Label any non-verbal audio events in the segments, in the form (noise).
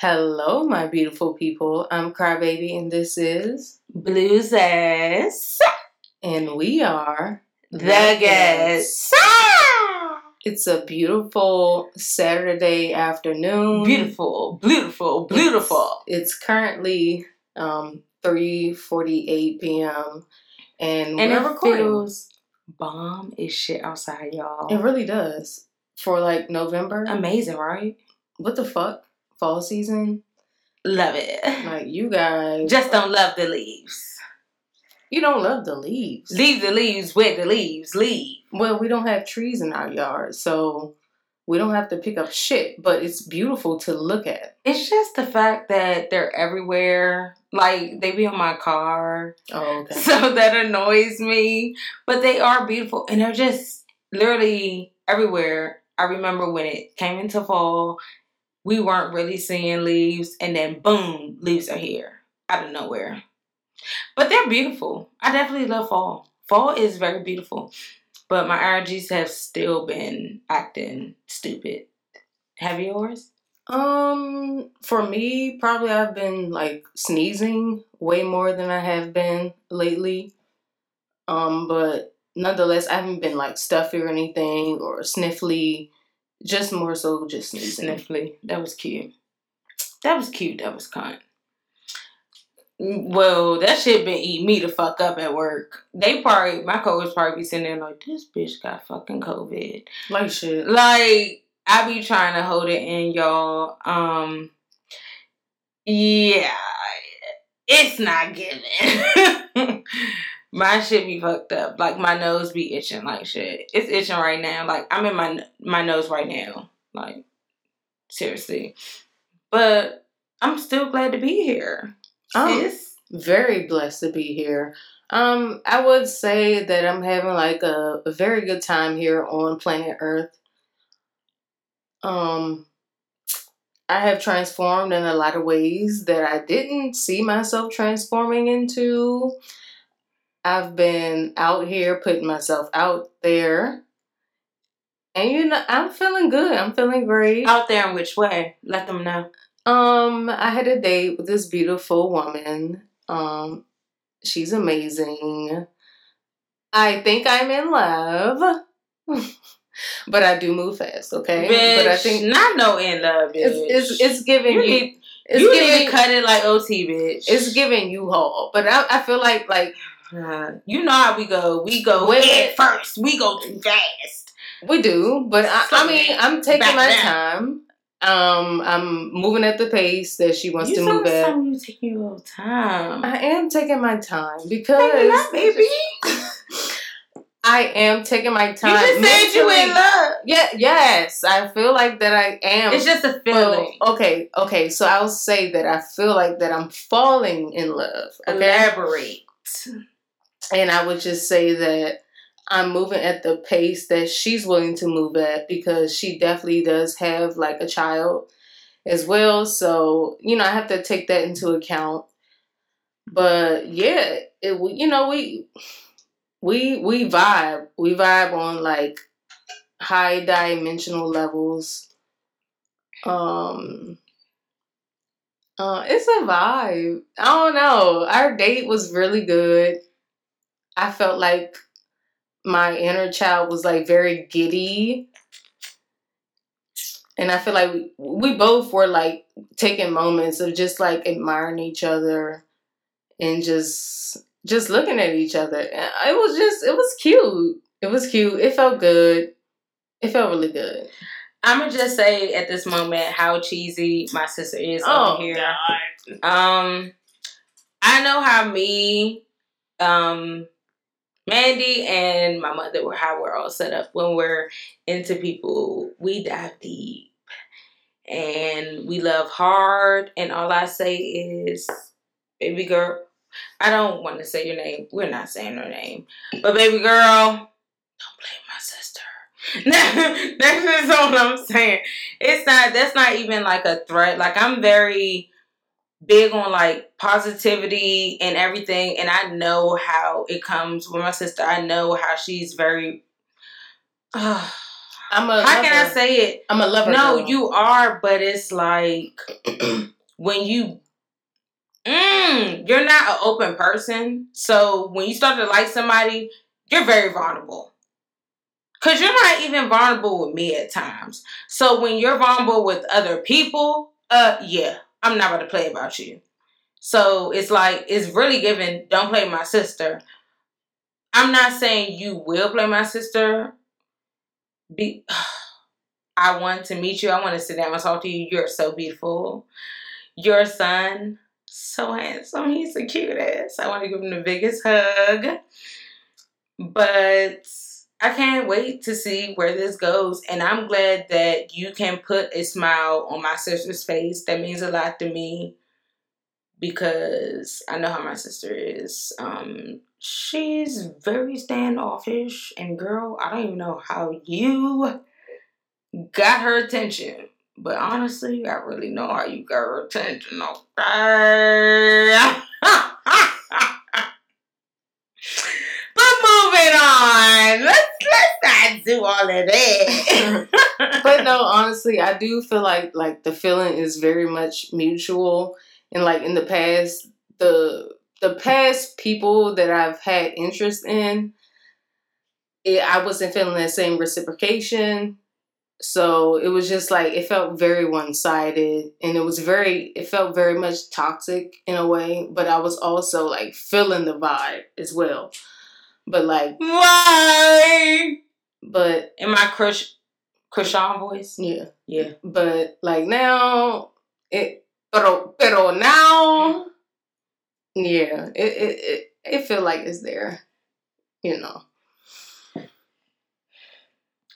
Hello, my beautiful people. I'm Crybaby, and this is Blu Zaas. and we are The Ghettz. It's a beautiful Saturday afternoon. Beautiful, beautiful, beautiful. It's, it's currently um 3:48 p.m. and, And we're it recording. feels bomb as shit outside, y'all. it really does for like November. Amazing, right? what the fuck? Fall season? Love it. Like you guys Just don't love the leaves. you don't love the leaves. Leave the leaves with the leaves. Leave. Well, we don't have trees in our yard, so we don't have to pick up shit, but it's beautiful to look at. It's just the fact that they're everywhere. Like they be on my car. Oh, okay. (laughs) So that annoys me. But they are beautiful and they're just literally everywhere. I remember when it came into fall, we weren't really seeing leaves, and then boom, leaves are here out of nowhere. But they're beautiful. I definitely love fall. Fall is very beautiful. But my allergies have still been acting stupid. Have yours? Um, for me, probably I've been like sneezing way more than I have been lately. Um, but nonetheless, I haven't been like stuffy or anything or sniffly. Just more so just sneezing. Sniffly. That was cute. That was cute. That was kind. Well, that shit been eating me the fuck up at work. They probably, my coworkers probably be sitting there like, this bitch got fucking COVID. Like shit. Like, I be trying to hold it in, y'all. Um, yeah, it's not giving. (laughs) my shit be fucked up. Like, my nose be itching like shit. It's itching right now. Like, I'm in my my nose right now. Like, seriously. But I'm still glad to be here. Um, Sis. very blessed to be here. Um, I would say that I'm having like a, a very good time here on planet Earth. Um, I have transformed in a lot of ways that I didn't see myself transforming into. I've been out here putting myself out there. And you know, I'm feeling good. I'm feeling great. Out there in which way? Let them know. Um, I had a date with this beautiful woman. Um, she's amazing. I think I'm in love. (laughs) but I do move fast, okay? Bitch, but I think not no in love, bitch. it's it's it's giving you you, need, it's you giving need to cut it like OT, bitch. it's giving you haul. But I, I feel like like Uh, you know how we go. We go Wait. head first. We go too fast. we do, but I, I mean I'm taking my time. Um, I'm moving at the pace that she wants you to move at. you taking your time. I am taking my time because Baby, not (laughs) baby. I am taking my time. you just said you in love. Yeah, yes, I feel like that I am. It's just a Well, feeling. okay, okay. So I'll say that I feel like that I'm falling in love. Okay, Elaborate. And I would just say that I'm moving at the pace that she's willing to move at because she definitely does have like a child as well. So you know, I have to take that into account. But yeah, it you know we we we vibe we vibe on like high dimensional levels. Um. Uh, it's a vibe. I don't know. Our date was really good. I felt like my inner child was like very giddy. And I feel like we, both were like taking moments of just like admiring each other and just just looking at each other. And It was just it was cute. It was cute. It felt good. It felt really good. I'm gonna just say at this moment how cheesy my sister is Oh, over here. Um, I know how me, um, Mandy, and my mother were how we're all set up when we're into people. We dive deep, and we love hard. And all I say is, baby girl. I don't want to say your name. We're not saying her name, but baby girl, don't blame my sister. (laughs) that's just what I'm saying. It's not. That's not even like a threat. Like I'm very big on like positivity and everything and I know how it comes with my sister. I know how she's very uh, (sighs) I'm a. How can I say it? I'm a lover. No, girl. you are, but it's like (clears throat) when you mm, you're not an open person. So when you start to like somebody, you're very vulnerable. Cause you're not even vulnerable with me at times. So when you're vulnerable with other people, uh yeah, I'm not about to play about you. So it's like it's really given, don't play my sister. I'm not saying you will play my sister. Be (sighs) I want to meet you. I want to sit down and talk to you. You're so beautiful. Your son, so handsome. He's the cutest. I want to give him the biggest hug. But I can't wait to see where this goes. And I'm glad that you can put a smile on my sister's face. That means a lot to me because I know how my sister is. Um, she's very standoffish. And girl, I don't even know how you got her attention. But honestly, I really know how you got her attention, okay? (laughs) but moving on. Let's let's not do all of that. (laughs) but no, honestly, I do feel like like the feeling is very much mutual. And like in the past, the the past people that I've had interest in, it, I wasn't feeling that same reciprocation. So it was just like it felt very one sided, and it was very it felt very much toxic in a way. But I was also like feeling the vibe as well. But like, Why? but In my crush Krishan voice? yeah. Yeah. But like now, it pero pero now, yeah, it it it, it feel like it's there, you know.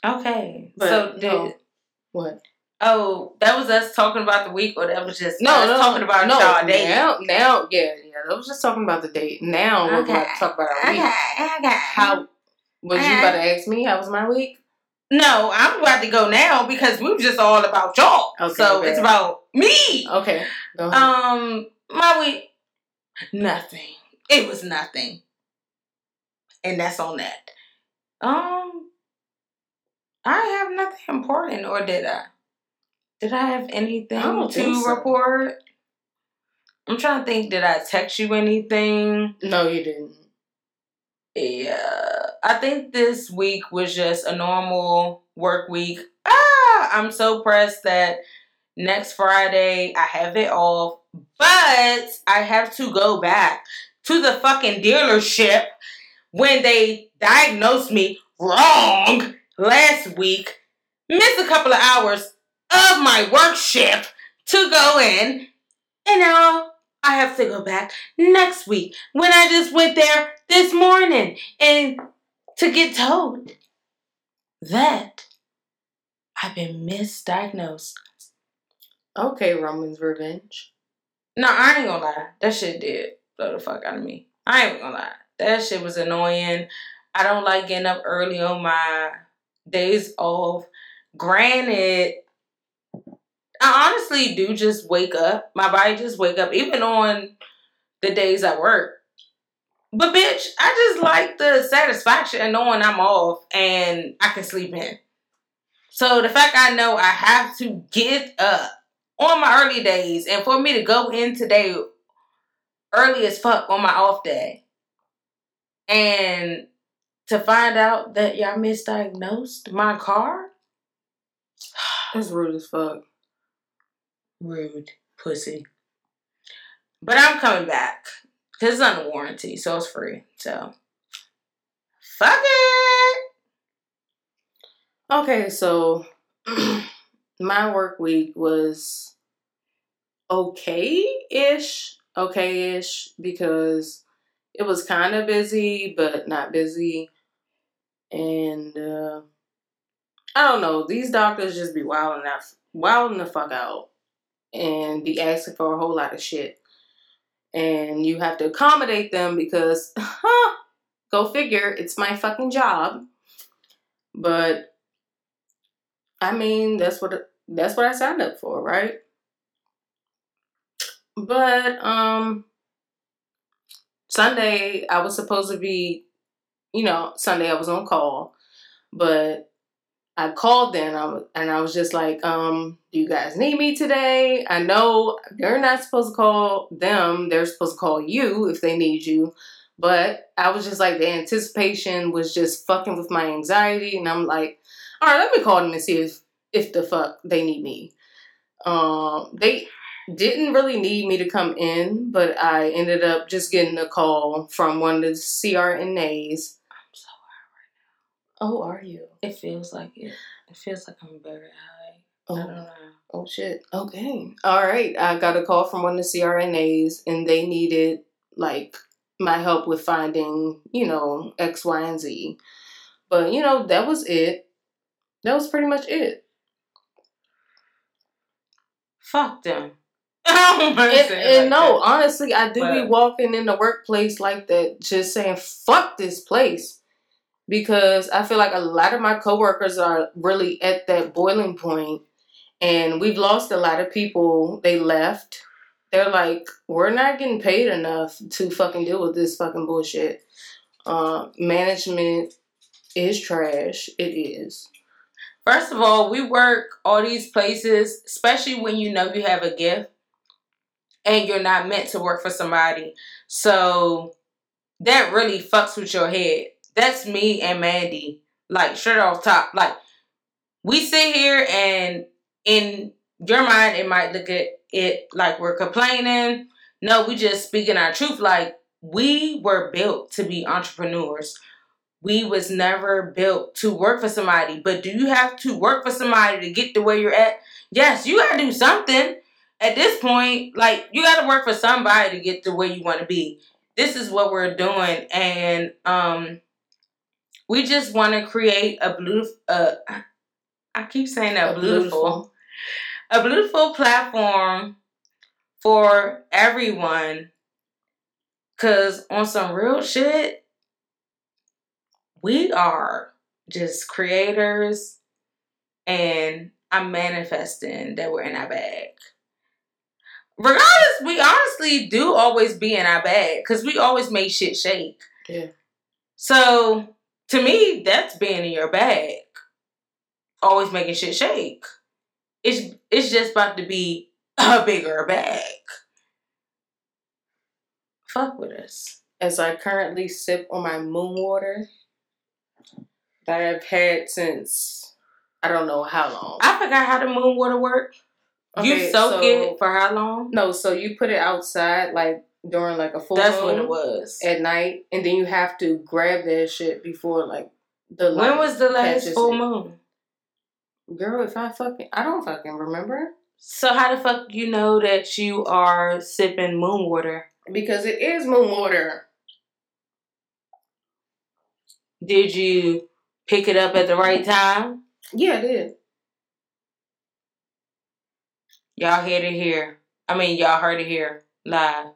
Okay. But so did no. What? Oh, that was us talking about the week, or that was just No, us no, talking about no. y'all dating. Now, now, yeah, yeah. I was just talking about the date. Now we're going to talk about our Okay, week. okay. How was you about to ask me? How was my week? No, I'm about to go now because we were just all about y'all. Okay, so bad. it's about me. Okay. Um, my week, nothing. It was nothing, and that's on that. Um, I have nothing important, or did I? Did I have anything I to so. report? I'm trying to think. Did I text you anything? no, you didn't. Yeah, I think this week was just a normal work week. Ah, I'm so pressed that next Friday I have it off, but I have to go back to the fucking dealership when they diagnosed me wrong last week. Missed a couple of hours of my work shift to go in, and now I have to go back next week when I just went there this morning and to get told that I've been misdiagnosed. Okay, Roman's revenge. No, I ain't gonna lie. That shit did blow the fuck out of me. I ain't gonna lie. That shit was annoying. I don't like getting up early on my days off. Granted, I honestly do just wake up. My body just wake up, even on the days I work. But bitch, I just like the satisfaction of knowing I'm off and I can sleep in. So the fact I know I have to get up on my early days and for me to go in today early as fuck on my off day and to find out that y'all misdiagnosed my car (sighs) That's rude as fuck. Rude pussy but i'm coming back because it's under warranty so it's free so fuck it Okay, so (clears throat) my work week was okay ish. Okay ish because it was kind of busy, but not busy. And uh, I don't know, these doctors just be wilding out, wilding the fuck out and be asking for a whole lot of shit. And you have to accommodate them because, (laughs) huh, go figure, it's my fucking job. But I mean, that's what that's what I signed up for, right? But um Sunday I was supposed to be, you know, Sunday I was on call, but I called was, and I was just like, um, do you guys need me today? I know you're not supposed to call them. They're supposed to call you if they need you. But I was just like, the anticipation was just fucking with my anxiety. And I'm like, all right, let me call them and see if, if the fuck they need me. Um, they didn't really need me to come in, but I ended up just getting a call from one of the CRNAs Oh, are you? It feels like it. It feels like I'm very high. Oh. I don't know. Oh shit. Okay. All right. I got a call from one of the CRNAs and they needed like my help with finding, you know, X, Y, and Z. But you know, that was it. That was pretty much it. Fuck them. (laughs) and, and, and no, honestly, I do be walking in the workplace like that, just saying, fuck this place. Because I feel like a lot of my coworkers are really at that boiling point, and we've lost a lot of people. They left. They're like, we're not getting paid enough to fucking deal with this fucking bullshit. Uh, management is trash. It is. First of all, we work all these places, especially when you know you have a gift and you're not meant to work for somebody. So that really fucks with your head. That's me and Mandy. Like straight off top. Like we sit here and in your mind it might look at it like we're complaining. No, we just speaking our truth. Like we were built to be entrepreneurs we was never built to work for somebody. But do you have to work for somebody to get to where you're at? Yes, you gotta do something. At this point, like you gotta work for somebody to get to where you want to be. This is what we're doing, and um, we just want to create a blue. Uh, I keep saying that A beautiful, a beautiful platform for everyone. Cause on some real shit, we are just creators and I'm manifesting that we're in our bag. Regardless, we honestly do always be in our bag because we always make shit shake. Yeah. So to me, that's being in your bag. Always making shit shake. It's it's just about to be a bigger bag. Fuck with us. As I currently sip on my moon water that I've had since I don't know how long. I forgot how the moon water work. you soak so- it for how long? No, so you put it outside like during like a full That's moon when it was. at night, and then you have to grab that shit before like the When was the last full moon? Girl, if I fucking I don't fucking remember So how the fuck you know that you are sipping moon water? because it is moon water. Did you pick it up at the right time? Yeah, it is. Y'all heard it here. I mean, y'all heard it here live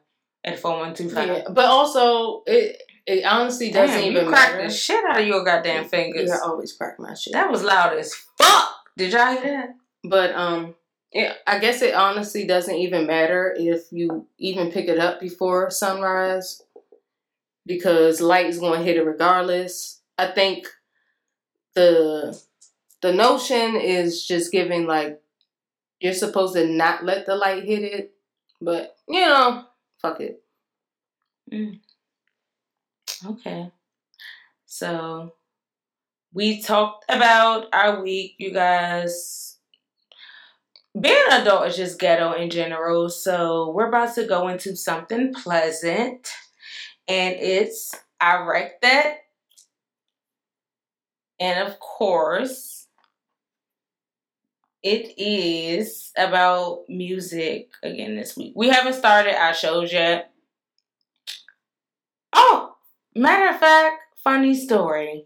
at four one two five. Yeah, but also it it honestly doesn't Damn, even you matter. the shit out of your goddamn fingers. Yeah, I always crack my shit. That was loud as fuck. Did y'all hear that? But um, it, I guess it honestly doesn't even matter if you even pick it up before sunrise because light is going to hit it regardless. I think the the notion is just giving like you're supposed to not let the light hit it, but you know, fuck it. Mm. Okay. So we talked about our week, you guys. Being an adult is just ghetto in general. So we're about to go into something pleasant. And it's I wrecked that. And of course, it is about music again this week. We haven't started our shows yet. Oh, matter of fact, funny story.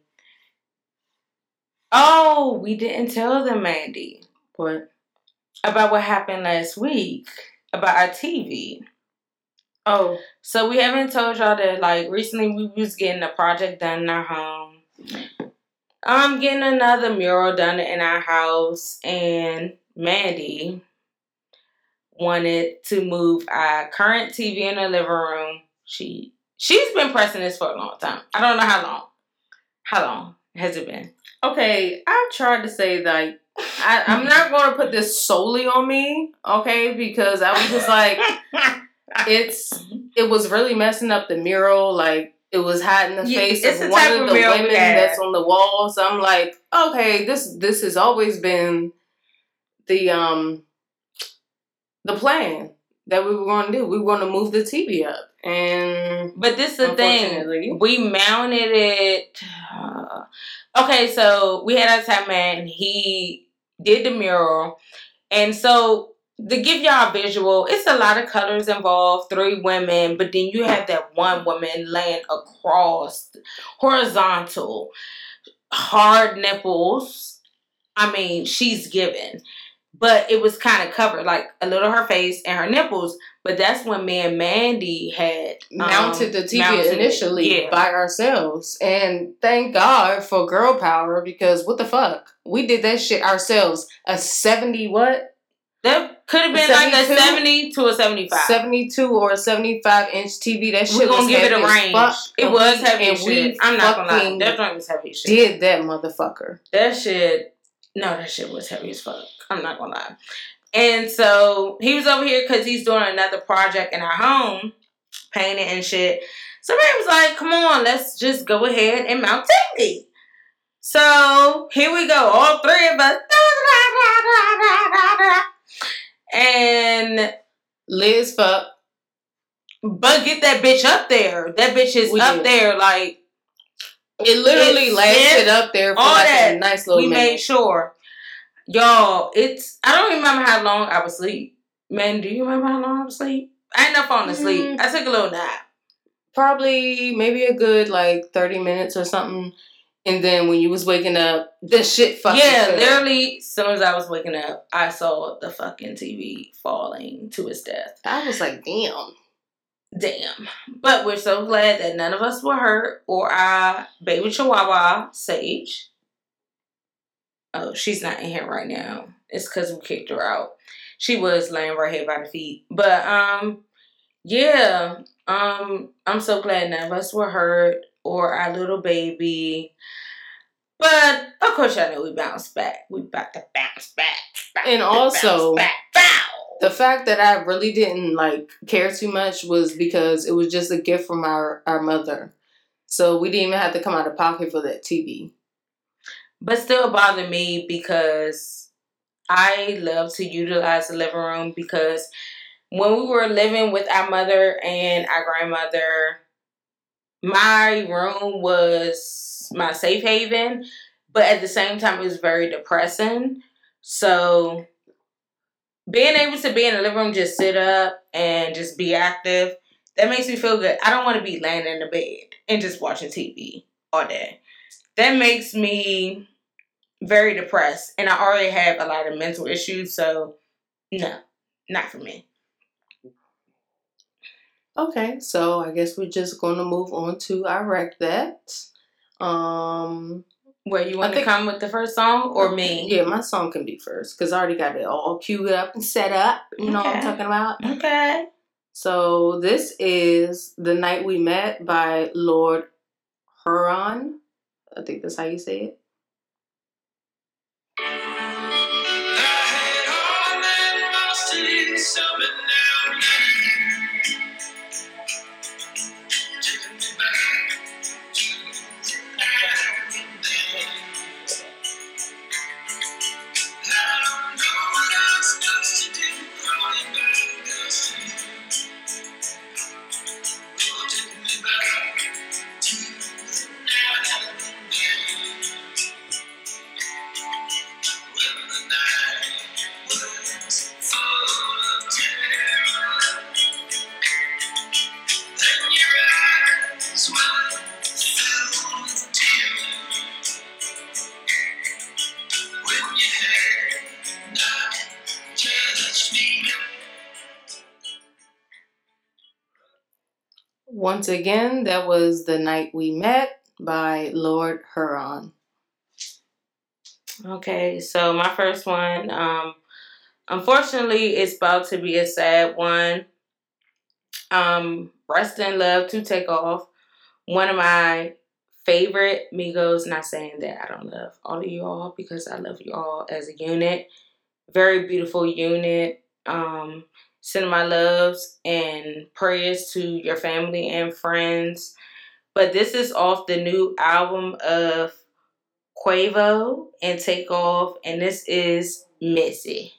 Oh, we didn't tell them, Mandy, What? about what happened last week about our TV. Oh, So we haven't told y'all that like recently we was getting a project done in our home. I'm getting another mural done in our house and Mandy wanted to move our current TV in the living room. She she's been pressing this for a long time. I don't know how long. How long? has it been? Okay, I've tried to say like I, I'm not going to put this solely on me, okay? Because I was just like, (laughs) it's it was really messing up the mural. Like it was hot in the Yeah, face it's of the one type of of the women that's on the wall. So I'm like, okay, this this has always been the um the plan that we were going to do. We were going to move the TV up, and But this is the thing. We mounted it. uh, okay, so we had our time man. He did the mural. And so to give y'all a visual, it's a lot of colors involved, three women, but then you have that one woman laying across, horizontal, hard nipples. I mean, she's given. But it was kind of covered, like a little her face and her nipples. But that's when me and Mandy had um, mounted the TV mounted initially Yeah. by ourselves. And thank God for girl power because what the fuck? We did that shit ourselves. A 70 what? That could have been like a 72? 70 to a 75. 72 or a 75 inch TV. That shit was. We're gonna give it a range. fuck. It was heavy and shit. I'm not gonna lie. That joint was heavy as shit. Did that motherfucker. That shit, no, that shit was heavy as fuck. I'm not gonna lie. And so he was over here because he's doing another project in our home, painting and shit. So Ray was like, come on, let's just go ahead and mount TV. So here we go, all three of us. And Liz fuck. but get that bitch up there. That bitch is We up did. there like It literally It lasted up there for like that. a nice little we minute. made sure. Y'all, it's I don't remember how long I was asleep. Man, do you remember how long I was asleep? I ended up falling asleep. Mm. I took a little nap. Probably maybe a good like 30 minutes or something. And then when you was waking up, the shit fucking yeah, fell. literally, as soon as I was waking up, I saw the fucking TV falling to its death. I was like, damn. Damn. But we're so glad that none of us were hurt or our baby chihuahua, Sage. Oh, she's not in here right now. It's because we kicked her out. She was laying right here by the feet. But um, yeah. Um, I'm so glad none of us were hurt or our little baby. But of course y'all know we bounced back. We about to bounce back. About And also- back. The fact that I really didn't like care too much was because it was just a gift from our, our mother. So we didn't even have to come out of pocket for that TV. but still bother me because I love to utilize the living room because when we were living with our mother and our grandmother, my room was my safe haven, but at the same time, it was very depressing. So, being able to be in the living room, just sit up and just be active, that makes me feel good. I don't want to be laying in the bed and just watching TV all day. That makes me very depressed, and I already have a lot of mental issues, so no, not for me. Okay, so I guess we're just gonna move on to our rec that. Um Where you want to come with the first song or me? Yeah, my song can be first because I already got it all queued up and set up. You know what I'm talking about? Okay. So this is The Night We Met by Lord Huron. I think that's how you say it. Once again, that was The Night We Met by Lord Huron. Okay, so my first one, um, unfortunately, it's about to be a sad one. Um, Rest in Love to Takeoff, one of my favorite Migos. Not saying that I don't love all of y'all because I love you all as a unit. Very beautiful unit. Um, send my loves and prayers to your family and friends. But this is off the new album of Quavo and Takeoff, and this is Messy.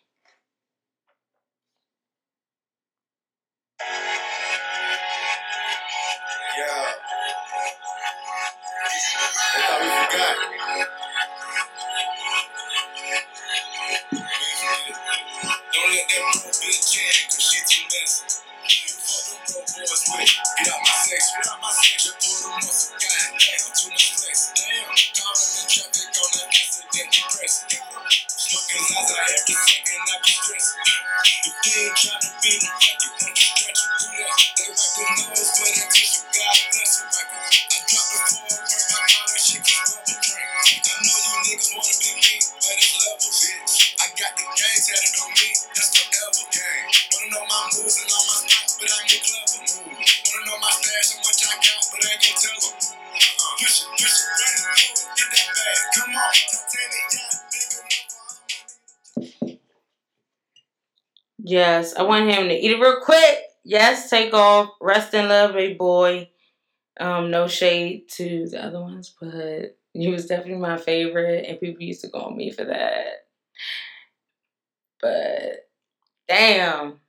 beat. Yes, I want him to eat it real quick. Yes, Takeoff. Rest in love, baby boy. Um, no shade to the other ones, but he was definitely my favorite, and people used to go on me for that. But damn,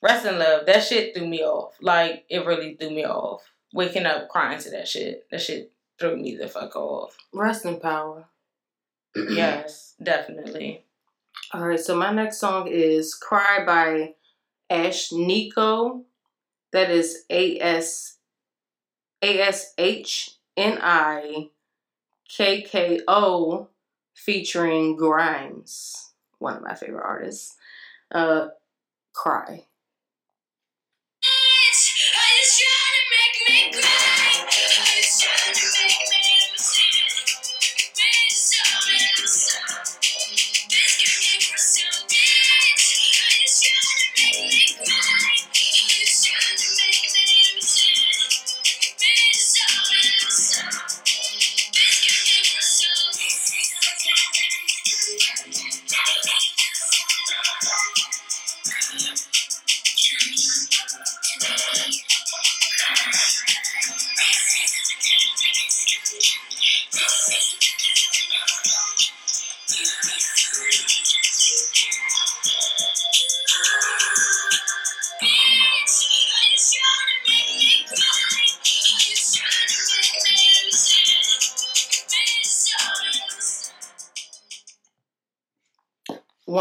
rest in love. That shit threw me off. Like it really threw me off. Waking up crying to that shit. That shit threw me the fuck off. Rest in power. yes, definitely. All right, so my next song is Cry by Ashnikko. That is A S A S H N I K K O featuring Grimes, one of my favorite artists. Uh, Cry.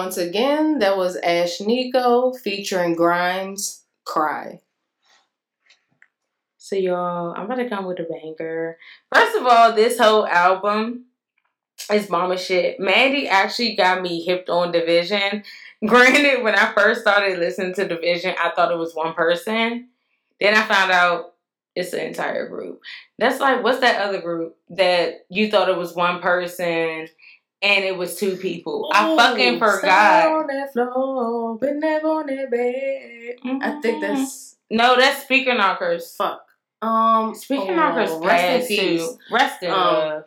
Once again, that was Ashnikko featuring Grimes, Cry. So y'all, I'm gonna come with a banger. First of all, this whole album is mama shit. Mandy actually got me hipped on DVSN. (laughs) Granted, when I first started listening to DVSN, I thought it was one person. Then I found out it's an entire group. That's like, what's that other group that you thought it was one person and it was two people. I fucking forgot. On that floor, been on that bed. Mm-hmm. I think mm-hmm. that's no, that's Speaker Knockerz. Fuck. Um, Speaker oh, Knockerz. Rest in peace. Rest in um,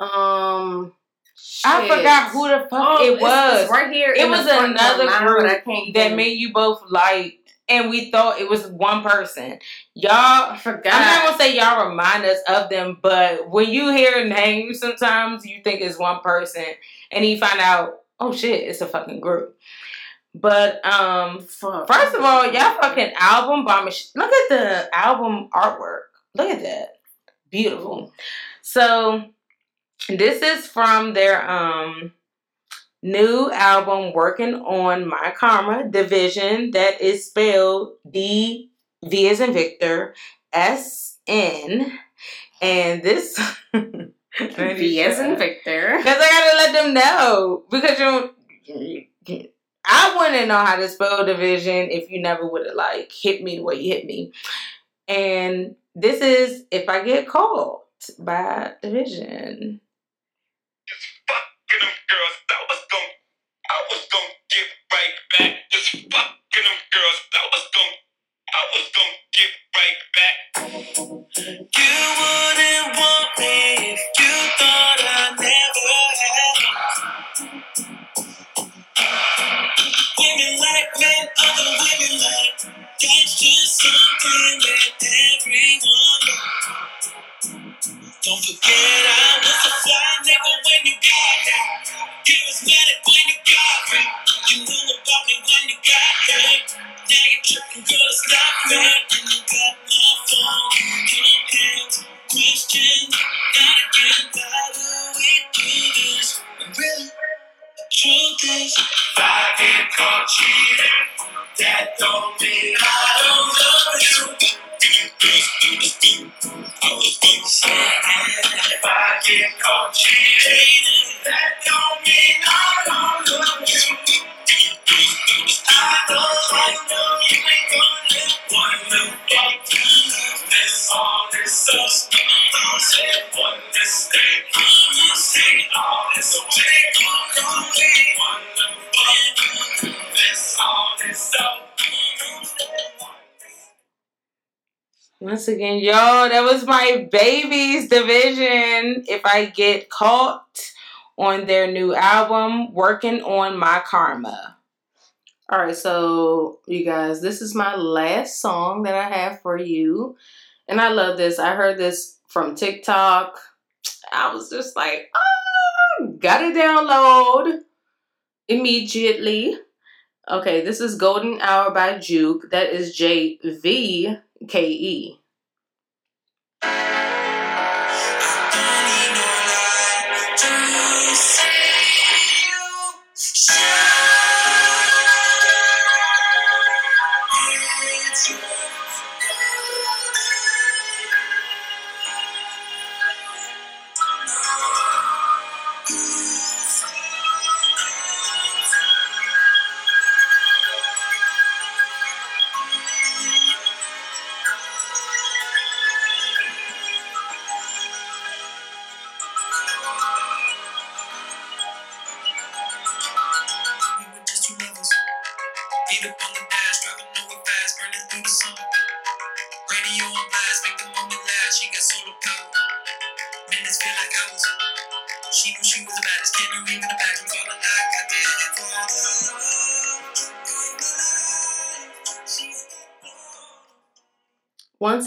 Um. Shit. I forgot who the fuck oh, it was. right here. It was another group that made you both like and we thought it was one person. Y'all forgot. I'm not gonna say y'all remind us of them, but when you hear names, sometimes you think it's one person, and you find out, oh shit, it's a fucking group. But um, Fuck. first of all, y'all fucking album bomb. Look at the album artwork. Look at that, beautiful. So this is from their um new album working on my karma DVSN that is spelled d v as in victor s n and this (laughs) v as in victor. Because i gotta let them know because you don't i wouldn't know how to spell DVSN if you never would have like hit me the way you hit me. And this is if i get caught by DVSN get right back. Just fucking them girls. I was gonna, I was gonna get right back. You wouldn't want me if you thought I never had. Women like men, other women like. That's just something that everyone knows. Don't forget I again, yo, that was my baby's DVSN. If I get caught on their new album, working on my karma. All right, so you guys, this is my last song that I have for you. And I love this. I heard this from TikTok. I was just like, oh, got to download immediately. Okay, this is Golden Hour by JVKE. That is J V K E.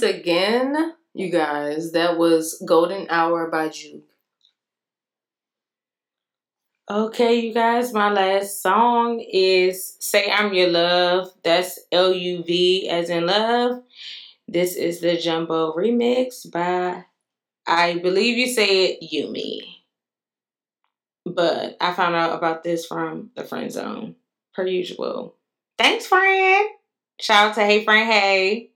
again, you guys, that was Golden Hour by JVKE. Okay, you guys, my last song is Say I'm Your Love. That's L U V as in love. This is the Jumbo remix by, I believe you say it, UMI. But I found out about this from the friend zone, per usual. Thanks, friend. Shout out to Hey Friend Hey.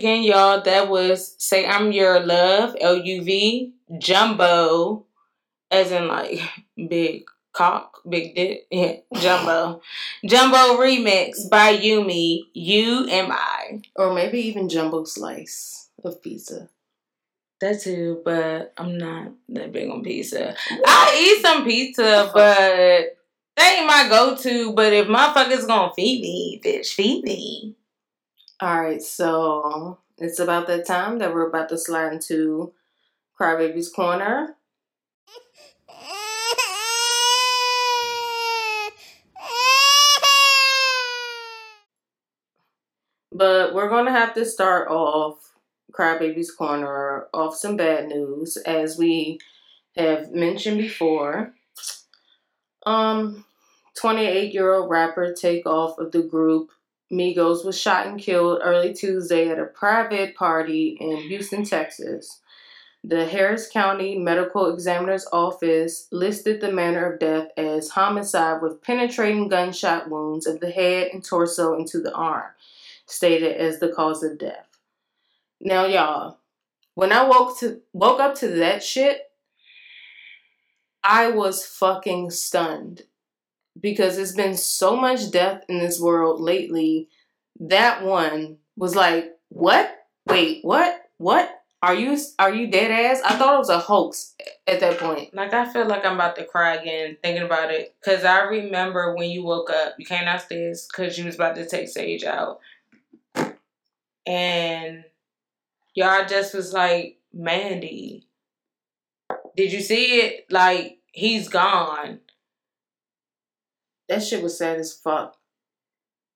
Again, y'all, that was Say I'm Your Love, L U V, Jumbo, as in like big cock, big dick, (laughs) yeah, Jumbo. Jumbo remix by UMI, U M I. Or maybe even Jumbo Slice of pizza. That too, but I'm not that big on pizza. I'll eat some pizza, but that ain't my go to. But if motherfuckers gonna feed me, bitch, feed me. All right, so it's about that time that we're about to slide into Crybaby's Corner. But we're going to have to start off Crybaby's Corner off some bad news, as we have mentioned before. Um, 28 year old rapper Takeoff of the group Migos was shot and killed early Tuesday at a private party in Houston, Texas. The Harris County Medical Examiner's Office listed the manner of death as homicide with penetrating gunshot wounds of the head and torso into the arm, stated as the cause of death. Now, y'all, when I woke to woke up to that shit, I was fucking stunned because there's been so much death in this world lately. That one was like, what? Wait, what? What? Are you are you dead ass? I thought it was a hoax at that point. Like I feel like I'm about to cry again thinking about it because I remember when you woke up, you came downstairs because you was about to take Sage out, and y'all just was like, Mandy, did you see it? Like he's gone. That shit was sad as fuck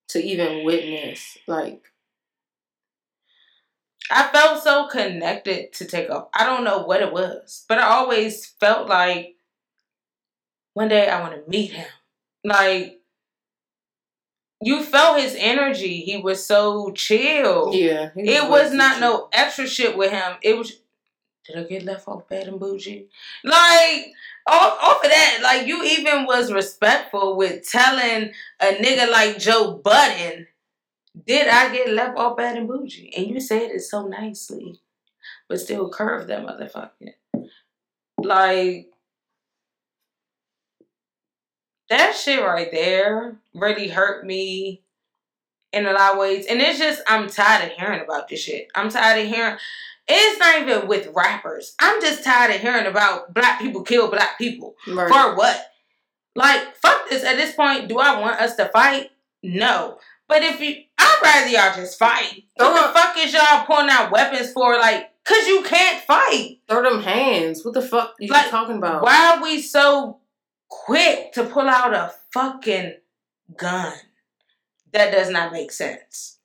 to even witness. Like I felt so connected to Takeoff. I don't know what it was, but I always felt like one day I want to meet him. Like you felt his energy. He was so chill. yeah, It was not chill. no extra shit with him. It was. Did I get left off Bad and Boujee? Like off, off of that, like you even was respectful with telling a nigga like Joe Budden, did I get left off Bad and Boujee? And you said it so nicely, but still curved that motherfucker. Like that shit right there really hurt me in a lot of ways. And it's just I'm tired of hearing about this shit. I'm tired of hearing it's not even with rappers. I'm just tired of hearing about black people kill black people. Right. For what? Like, fuck this. At this point, do I want us to fight? No. But if you I'd rather y'all just fight. What the fuck is y'all pulling out weapons for? Like, cause you can't fight. Throw them hands. What the fuck are you Like, talking about? Why are we so quick to pull out a fucking gun? That does not make sense.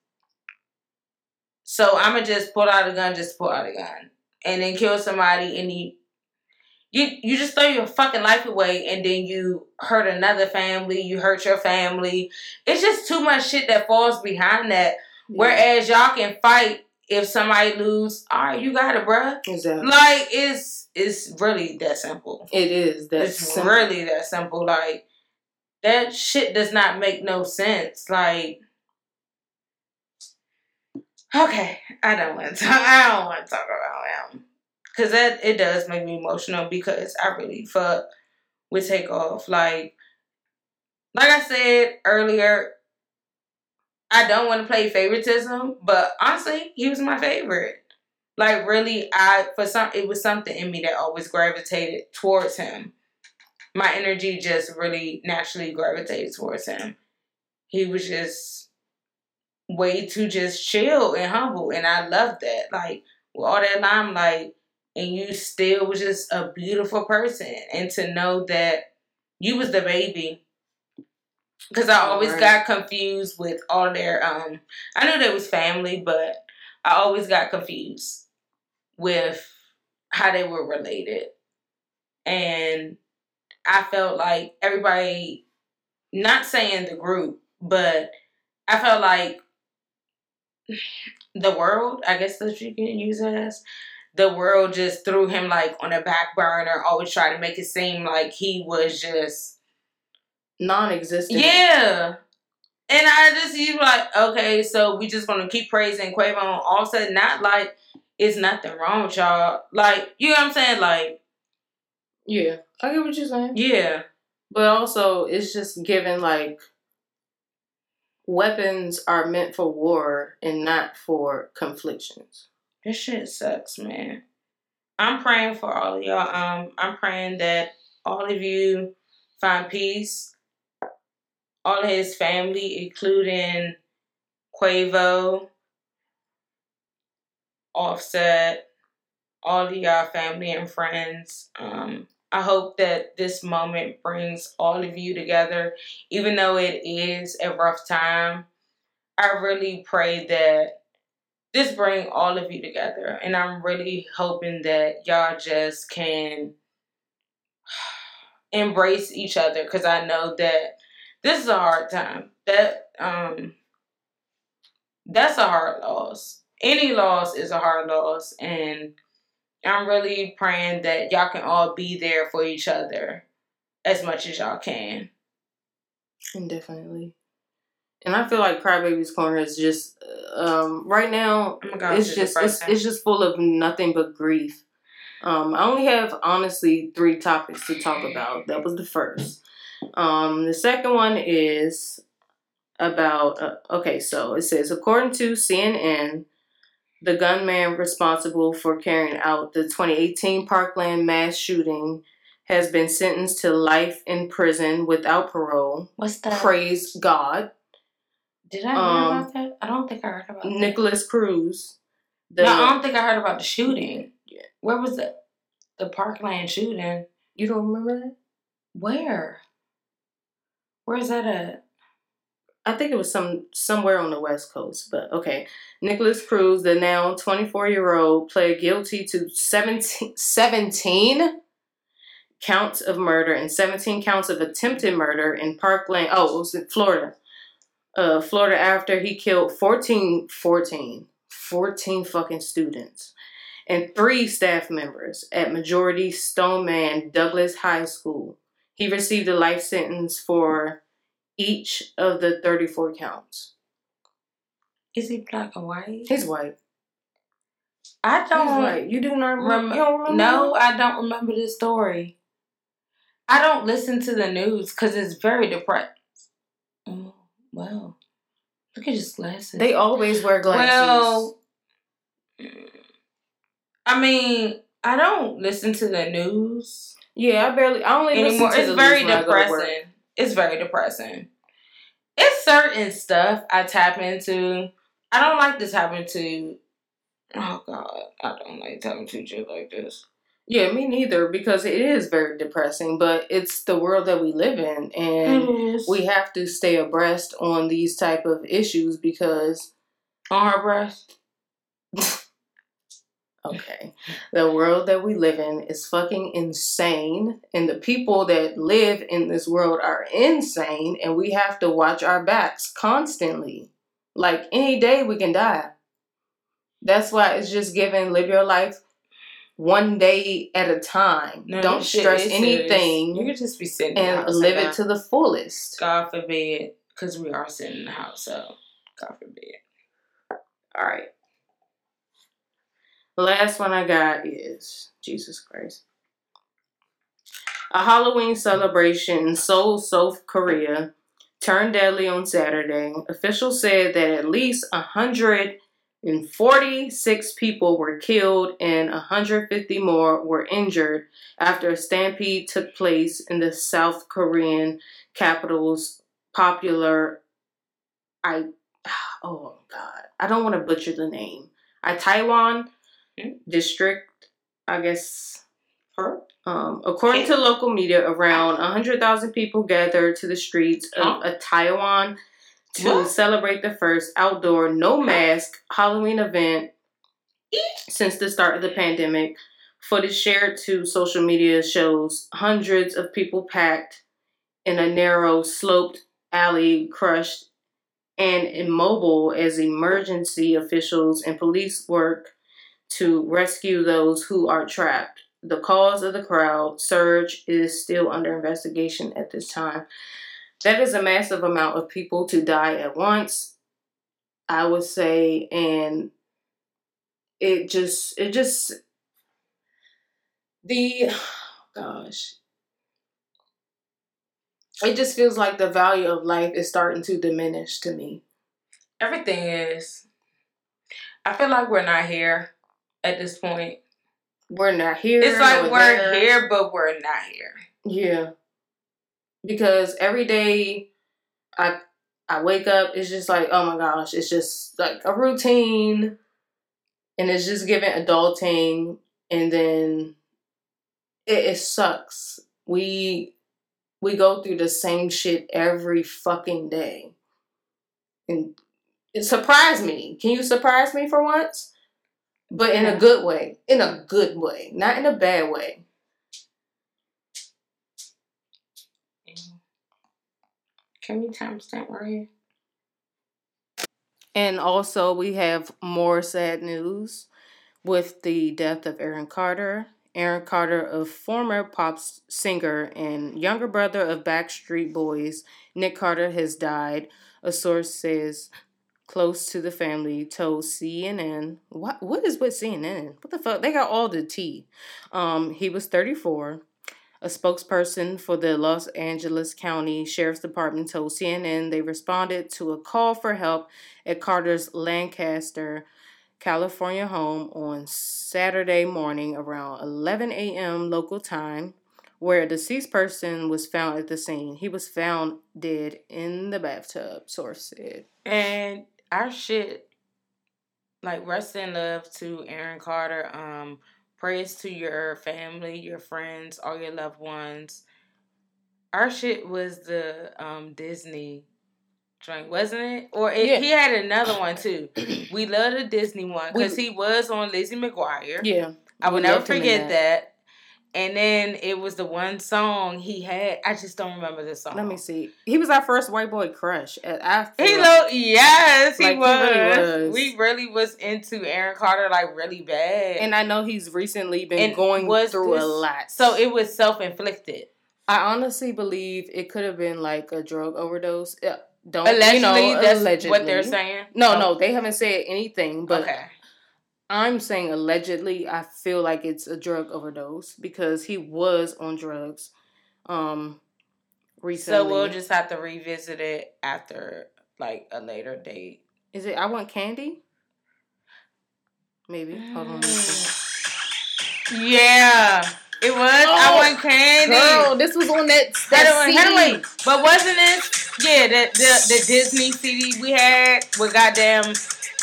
So I'ma just pull out a gun, just pull out a gun, and then kill somebody, and you, you, you just throw your fucking life away, and then you hurt another family, you hurt your family. It's just too much shit that falls behind that. Whereas y'all can fight if somebody lose. All right, you got it, bruh. Exactly. Like it's it's really that simple. It is. That's it's simple. really that simple. Like that shit does not make no sense. Like okay, I don't want to. Talk, I don't want to talk about him because that it does make me emotional because I really fuck with Takeoff. Like like I said earlier. I don't want to play favoritism, but honestly, he was my favorite. Like really, I for some it was something in me that always gravitated towards him. My energy just really naturally gravitated towards him. He was just way to just chill and humble, and I loved that. Like with all that limelight, and you still was just a beautiful person, and to know that you was the baby. Because I always Right. got confused with all their um. I knew they was family, but I always got confused with how they were related. And I felt like everybody, not saying the group, but I felt like the world, I guess that you can use it as, the world just threw him like on a back burner, always trying to make it seem like he was just Non-existent. yeah. And I just you like, okay, so we just gonna keep praising Quavo on Offset, not like it's nothing wrong with y'all. Like, you know what I'm saying? Like, Yeah. I get what you're saying. yeah. But also, it's just given like weapons are meant for war and not for conflictions. This shit sucks, man. I'm praying for all of y'all. Um, I'm praying that all of you find peace. All of his family, including Quavo, Offset, all of y'all family and friends. Um, I hope that this moment brings all of you together, even though it is a rough time. I really pray that this bring all of you together, and I'm really hoping that y'all just can (sighs) embrace each other because I know that this is a hard time. That um, that's a hard loss. Any loss is a hard loss, and I'm really praying that y'all can all be there for each other as much as y'all can. And definitely. And I feel like Crybaby's Corner is just um, right now. Oh my God, it's just it's, it's just full of nothing but grief. Um, I only have honestly three topics to talk about. That was the first. Um, the second one is about uh, okay. So it says according to CNN, the gunman responsible for carrying out the 2018 Parkland mass shooting has been sentenced to life in prison without parole. What's that? Praise God. Did I hear Um, about that? I don't think I heard about that. Nikolas Cruz. The, no, I don't think I heard about the shooting. Yeah. Where was the the Parkland shooting? you don't remember that? Where? Where's that at? I think it was some somewhere on the West Coast, but okay. Nikolas Cruz, the now 24 year old, pled guilty to 17, 17 counts of murder and 17 counts of attempted murder in Parkland. Oh, it was in Florida. Uh, Florida after he killed 14, 14, 14 fucking students and three staff members at Marjory Stoneman Douglas High School. He received a life sentence for each of the 34 counts. Is he black or white? He's white. I He's don't. white. You do not Rem- remember? you don't remember? no, I don't remember this story. I don't listen to the news because it's very depressed. Oh, well. Look at his glasses. They always wear glasses. Well, I mean, I don't listen to the news yeah, I barely. I only listen anymore. to It's the very news when I go to work. depressing. It's very depressing. It's certain stuff I tap into. I don't like this happening to tap into. Oh God, I don't like tapping into shit like this. Yeah, me neither, because it is very depressing. But it's the world that we live in, and we have to stay abreast on these type of issues because on her breast. (laughs) okay. The world that we live in is fucking insane and the people that live in this world are insane and we have to watch our backs constantly. Like any day we can die. That's why it's just given live your life one day at a time. No, don't stress anything You could just be sitting in the and live it to the fullest. God forbid, because we are sitting in the house, so God forbid. All right. The last one I got is Jesus Christ. A Halloween celebration in Seoul, South Korea turned deadly on Saturday. Officials said that at least 146 people were killed and 150 more were injured after a stampede took place in the South Korean capital's popular I (sighs) oh god, I don't want to butcher the name. Itaewon District, I guess. Her? Um, according to local media, around hundred thousand people gathered to the streets of uh, Taiwan to What? celebrate the first outdoor no mask Halloween event since the start of the pandemic. Footage shared to social media shows hundreds of people packed in a narrow, sloped alley, crushed and immobile as emergency officials and police work to rescue those who are trapped. The cause of the crowd surge is still under investigation at this time. That is a massive amount of people to die at once, I would say, and it just it just the (sighs) gosh it just feels like the value of life is starting to diminish to me. Everything is. I feel like we're not here at this point. We're not here. It's like we're there. here, but we're not here. Yeah. Because every day I I wake up, it's just like, oh my gosh, it's just like a routine. And it's just giving adulting and then it, it sucks. We we go through the same shit every fucking day. And it surprise me. Can you surprise me for once? But in a good way. In a good way, not in a bad way. Can we timestamp right here? And also, we have more sad news with the death of Aaron Carter. Aaron Carter, a former pop singer and younger brother of Backstreet Boys, Nick Carter, has died. A source says close to the family told CNN. What what is with CNN? What the fuck? They got all the tea. Um, he was 34. A spokesperson for the Los Angeles County Sheriff's Department told CNN they responded to a call for help at Carter's Lancaster, California home on Saturday morning around 11 a.m. local time, where a deceased person was found at the scene. He was found dead in the bathtub, source said. And our shit, like rest in love to Aaron Carter. Um, Praise to your family, your friends, all your loved ones. Our shit was the um, Disney joint, wasn't it? Or it, Yeah. he had another one too. (clears throat) We love the Disney one because he was on Lizzie McGuire. Yeah. I will never loved him in forget that. that. And then it was the one song he had. I just don't remember the song. Let me see. He was our first white boy crush. Feel He looked yes, he, Like, he was. really was. We really was into Aaron Carter like really bad. and I know he's recently been And going was through this- a lot. so it was self inflicted. I honestly believe it could have been like a drug overdose. Don't Allegedly, you know? that's allegedly. what they're saying. No, Oh, no, they haven't said anything. But okay. I'm saying allegedly. I feel like it's a drug overdose because he was on drugs. Um, recently. So we'll just have to revisit it after like a later date. Is it? I want candy. Maybe. Hold on. let me see. Yeah, it was. I Oh, want candy. Girl, this was on that. That to- had to CD. wait. But wasn't it? Yeah, the, the the Disney CD we had with goddamn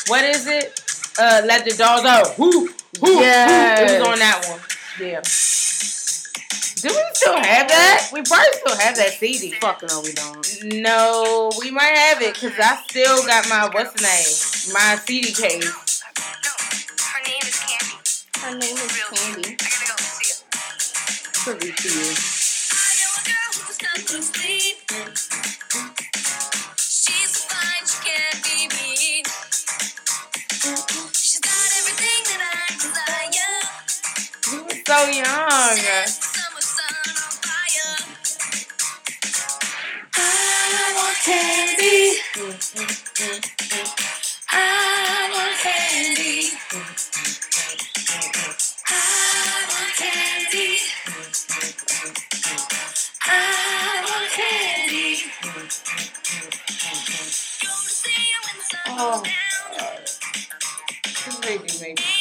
what is it? Uh, let the dogs out. Whoo, whoo, whoo. It was on that one. Yeah. Do we still have that? We probably still have that CD. Fuck no, we don't. No, we might have it because I still got my what's the name? My CD case. Her name is Candy. Her name is Real Candy. cute. I gotta go see her. Privy to you. So young. Sets the summer sun on fire. I want candy. I want candy. I want candy. I want candy. Go to see her when the sun Oh. This baby, baby.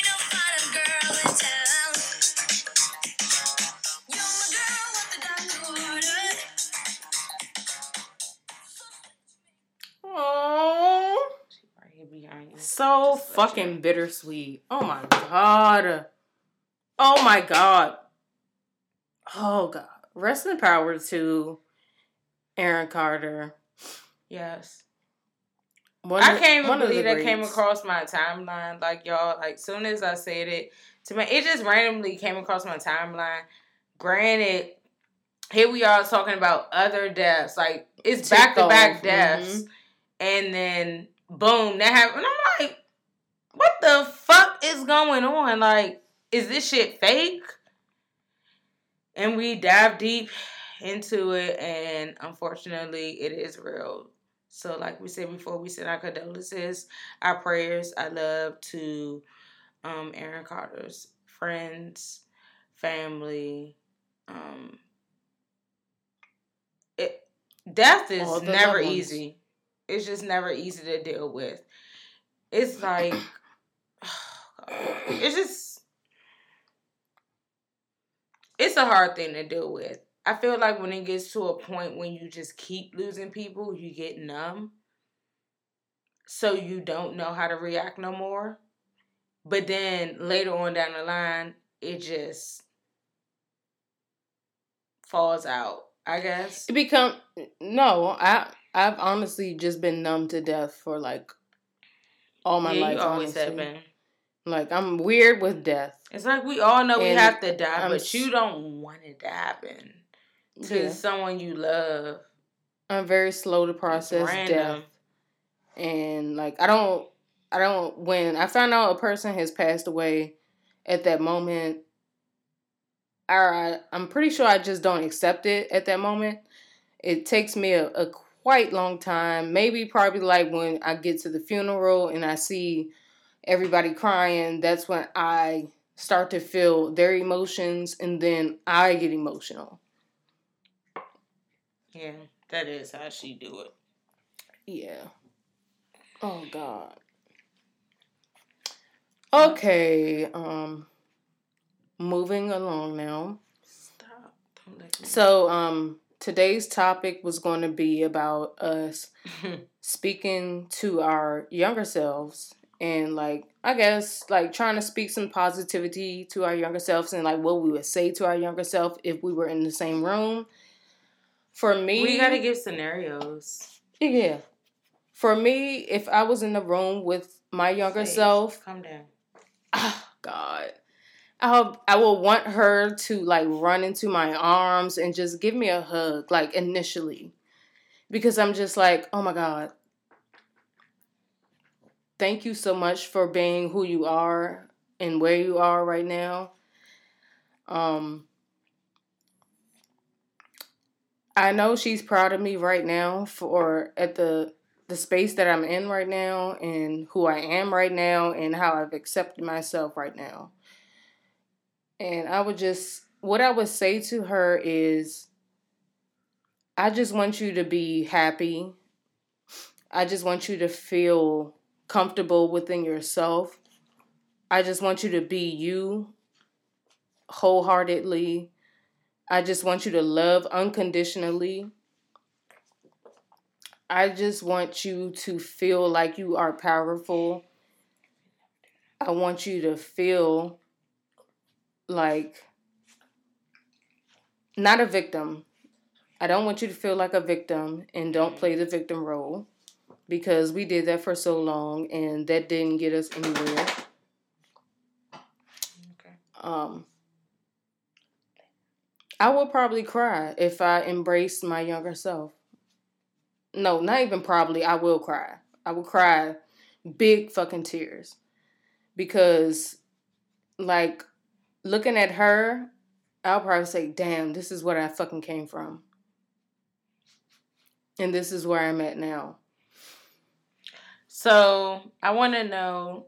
So fucking bittersweet. Oh my god. Oh my god. Oh god. Rest in power to Aaron Carter. Yes. One I can't even believe that came across my timeline. Like y'all, like soon as I said it to me, it just randomly came across my timeline. Granted, here we are talking about other deaths. Like it's back to back deaths, mhm. and then boom, that happened. I'm what the fuck is going on? Like, is this shit fake? And we dive deep into it, and unfortunately, it is real. So, like we said before, we send our condolences, our prayers, our love to um, Aaron Carter's friends, family. Um, it death is never easy. It's just never easy to deal with. It's like it's just it's a hard thing to deal with. I feel like when it gets to a point when you just keep losing people, you get numb. So you don't know how to react no more. But then later on down the line, it just falls out, I guess. It become no, I I've honestly just been numb to death for like all my yeah, life. you always honestly. have been. Like I'm weird with death. It's like we all know we have to die, I'm but you don't want it to happen to Yeah. someone you love. I'm very slow to process death. And like I don't I don't when I find out a person has passed away at that moment I I'm pretty sure I just don't accept it at that moment. It takes me a, a quite long time, maybe probably like when I get to the funeral and I see everybody crying, that's when I start to feel their emotions and then I get emotional. Yeah, that is how she do it. Yeah. Oh God. Okay. Um. Moving along now. Stop. So, um, today's topic was going to be about us (laughs) speaking to our younger selves and like I guess like trying to speak some positivity to our younger selves and like what we would say to our younger self if we were in the same room. For me, we gotta give scenarios. Yeah. For me, if I was in the room with my younger self, Calm down. oh God, I I will want her to like run into my arms and just give me a hug, like initially, because I'm just like, oh my God, thank you so much for being who you are and where you are right now. Um, I know she's proud of me right now for at the the space that I'm in right now and who I am right now and how I've accepted myself right now. And I would just what I would say to her is I just want you to be happy. I just want you to feel comfortable within yourself. I just want you to be you wholeheartedly. I just want you to love unconditionally. I just want you to feel like you are powerful. I want you to feel like not a victim. I don't want you to feel like a victim and don't play the victim role because we did that for so long and that didn't get us anywhere. Okay. Um, I would probably cry if I embraced my younger self. No, not even probably. I will cry. I will cry big fucking tears because, like, looking at her, I'll probably say, "Damn, this is where I fucking came from." And this is where I'm at now. So I want to know,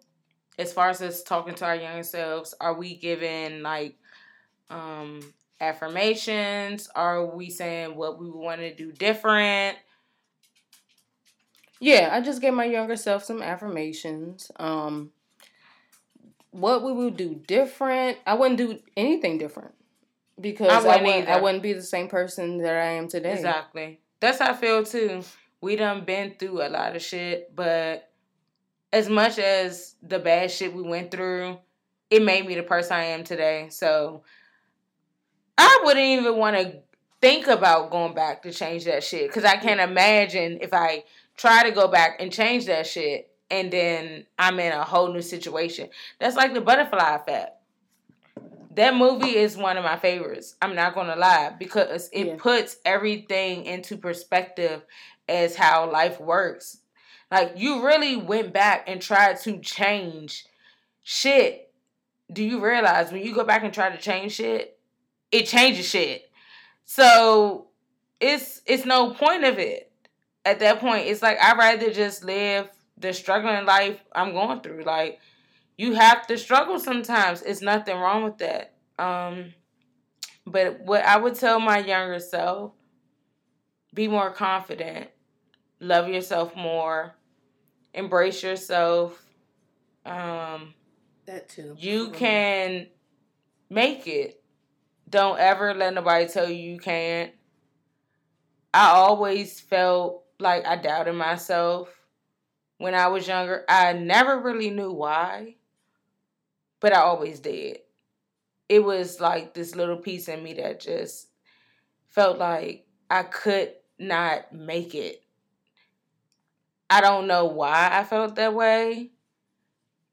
as far as us talking to our younger selves, are we giving like um affirmations? Are we saying what we want to do different? Yeah, I just gave my younger self some affirmations. Um what we would do different. I wouldn't do anything different. Because I I wouldn't wouldn't, I wouldn't be the same person that I am today. Exactly. That's how I feel too. We done been through a lot of shit, but as much as the bad shit we went through, it made me the person I am today. So I wouldn't even want to think about going back to change that shit because I can't imagine if I try to go back and change that shit and then I'm in a whole new situation. That's like the butterfly effect. That movie is one of my favorites. I'm not gonna lie because it Yeah. puts everything into perspective as how life works. Like you really went back and tried to change shit. Do you realize when you go back and try to change shit, it changes shit. So it's it's no point of it. At that point, it's like I'd rather just live the struggling life I'm going through. Like you have to struggle sometimes. It's nothing wrong with that. Um but what I would tell my younger self, be more confident, love yourself more, embrace yourself. Um That too. you can make it. Don't ever let nobody tell you you can't. I always felt like I doubted myself when I was younger. I never really knew why, but I always did. It was like this little piece in me that just felt like I could not make it. I don't know why I felt that way.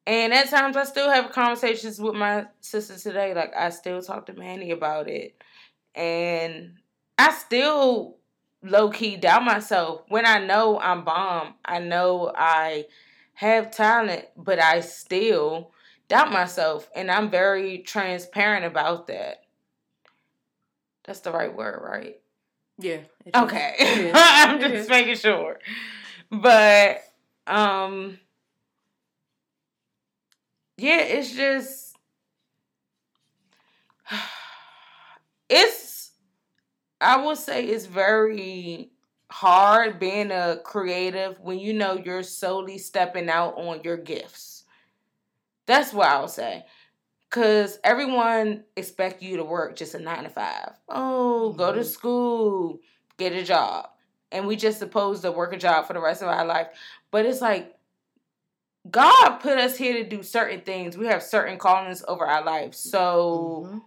And at times I still have conversations with my sister today. Like I still talk to Manny about it. And I still low key doubt myself when I know I'm bomb. I know I have talent, but I still doubt myself. And I'm very transparent about that. That's the right word, right? Yeah. Okay. (laughs) I'm just making sure. But um yeah, it's just (sighs) it's I will say it's very hard being a creative when you know you're solely stepping out on your gifts. That's what I'll say. Cause everyone expect you to work just a nine to five. Oh, go to mm-hmm. school, get a job. And we just supposed to work a job for the rest of our life. But it's like God put us here to do certain things. We have certain callings over our life. So mm-hmm.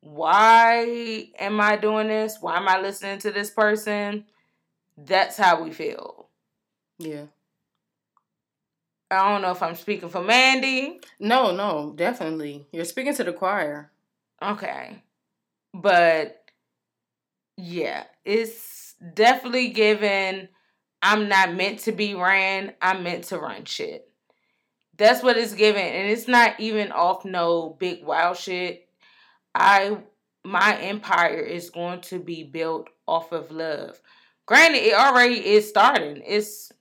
why am I doing this? Why am I listening to this person? That's how we feel. Yeah. I don't know if I'm speaking for Mandy. No, no, definitely. You're speaking to the choir. Okay. But yeah, it's definitely given I'm not meant to be ran, I'm meant to run shit. That's what it's given. And it's not even off no big wild shit. I my empire is going to be built off of love. Granted, it already is starting. It's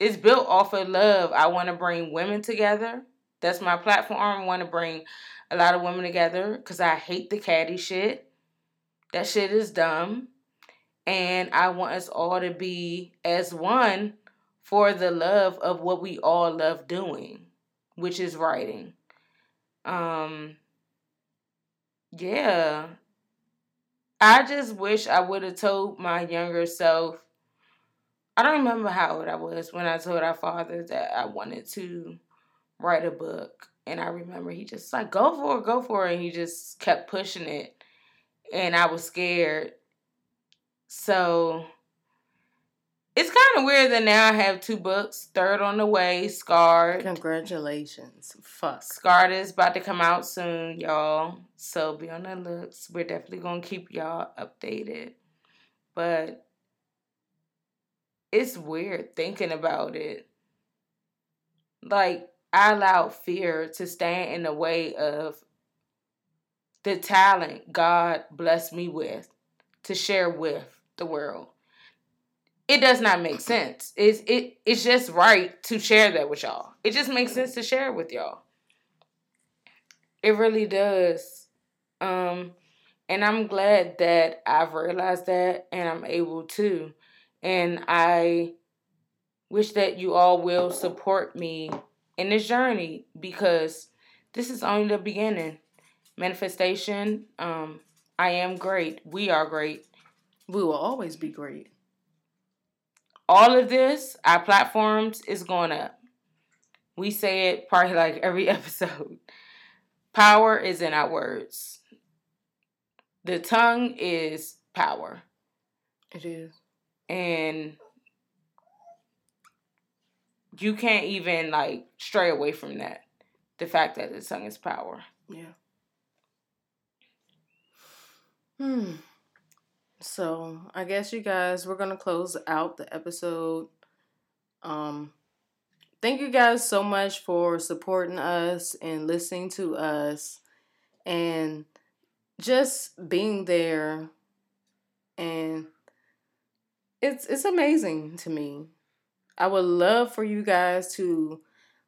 it's built off of love. I want to bring women together. That's my platform. I want to bring a lot of women together because I hate the catty shit. That shit is dumb. And I want us all to be as one for the love of what we all love doing, which is writing. Um yeah. I just wish I would have told my younger self. I don't remember how old I was when I told our father that I wanted to write a book. And I remember he just like, go for it, go for it. And he just kept pushing it. And I was scared. So it's kind of weird that now I have two books. Third on the way, Scarred. Congratulations. Fuck. Scarred is about to come out soon, y'all. So be on the looks. We're definitely going to keep y'all updated. But it's weird thinking about it. Like, I allowed fear to stand in the way of the talent God blessed me with to share with the world it does not make sense. It's it it's just right to share that with y'all. It just makes sense to share it with y'all. It really does. Um and I'm glad that I've realized that and I'm able to. And I wish that you all will support me in this journey because this is only the beginning. Manifestation, um, I am great. We are great. We will always be great all of this, our platforms is going up. We say it probably like every (laughs) episode. Power is in our words. The tongue is power. It is. And you can't even like stray away from that. The fact that the tongue is power. Yeah. Hmm. So I guess you guys, we're gonna close out the episode. Um, thank you guys so much for supporting us and listening to us, and just being there. And it's it's amazing to me. I would love for you guys to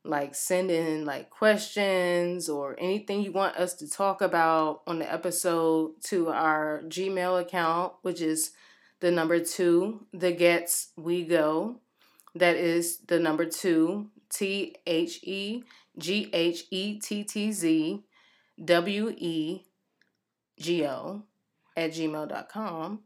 like send in like questions or anything you want us to talk about on the episode to our Gmail account, which is the number two, the Ghettz we go. That is the number two, T H E G H E T T Z W E G O at gmail.com.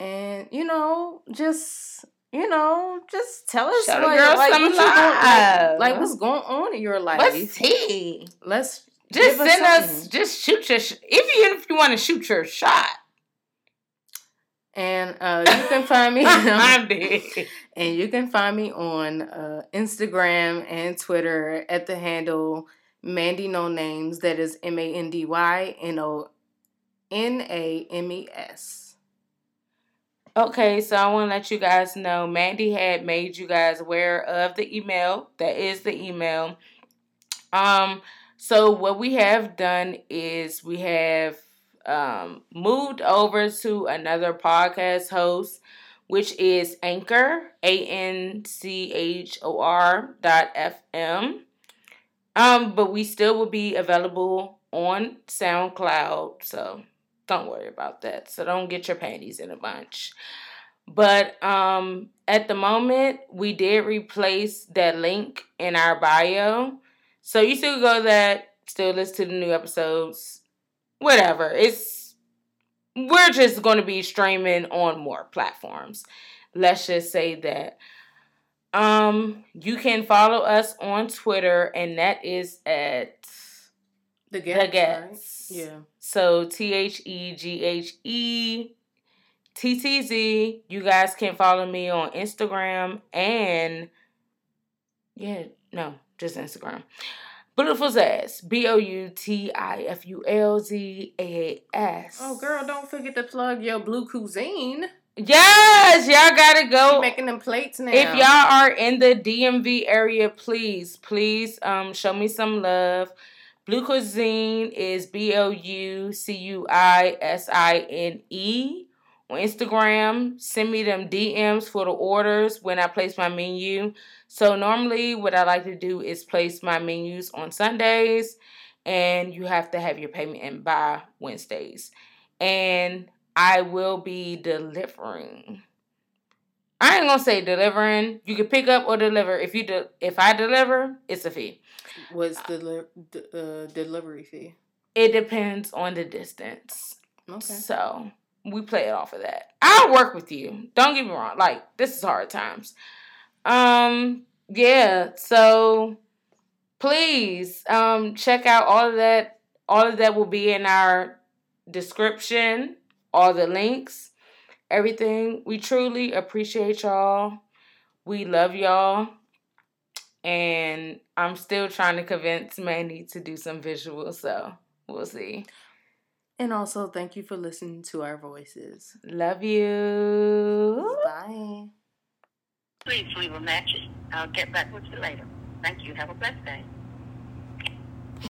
And, you know, just you know, just tell us Show like, like, some what going, like, like, what's going on in your life. What's tea? Let's just send us, us, just shoot your, sh- if you if you want to shoot your shot. And uh, you can find me. (laughs) I'm dead. (laughs) And you can find me on uh, Instagram and Twitter at the handle Mandy No Names. That is M A N D Y N O N A M E S. Okay, so I want to let you guys know Mandy had made you guys aware of the email. That is the email. Um, so what we have done is we have um, moved over to another podcast host, which is Anchor, A N C H O R dot F M. Um, but we still will be available on SoundCloud, so don't worry about that. So don't get your panties in a bunch. But um, at the moment, we did replace that link in our bio. So you still go that, still listen to the new episodes, whatever. It's we're just going to be streaming on more platforms. Let's just say that. Um, you can follow us on Twitter, and that is at The the Ghettz. Ghettz. right? Yeah. So T H E G H E T T Z. You guys can follow me on Instagram and yeah, no, just Instagram. Blutiful Zaas. B O U T I F U L Z A A S. Oh, girl, don't forget to plug your Blu Cuisine. Yes, y'all gotta go. making them plates now. If y'all are in the DMV area, please, please um show me some love. Blu Cuisine is B O U C U I S I N E on Instagram. Send me them DMs for the orders when I place my menu. So normally what I like to do is place my menus on Sundays and you have to have your payment in by Wednesdays. And I will be delivering. I ain't gonna say delivering. You can pick up or deliver. If you de- if I deliver, it's a fee. What's the d- uh, delivery fee? It depends on the distance. Okay. So we play it off of that. I'll work with you. Don't get me wrong. Like this is hard times. Um. Yeah. So please um check out all of that. All of that will be in our description. All the links, everything. We truly appreciate y'all. We love y'all. And I'm still trying to convince Mandy to do some visuals, so we'll see. And also, thank you for listening to our voices. Love you. Bye. Please leave a message. I'll get back with you later. Thank you. Have a blessed day.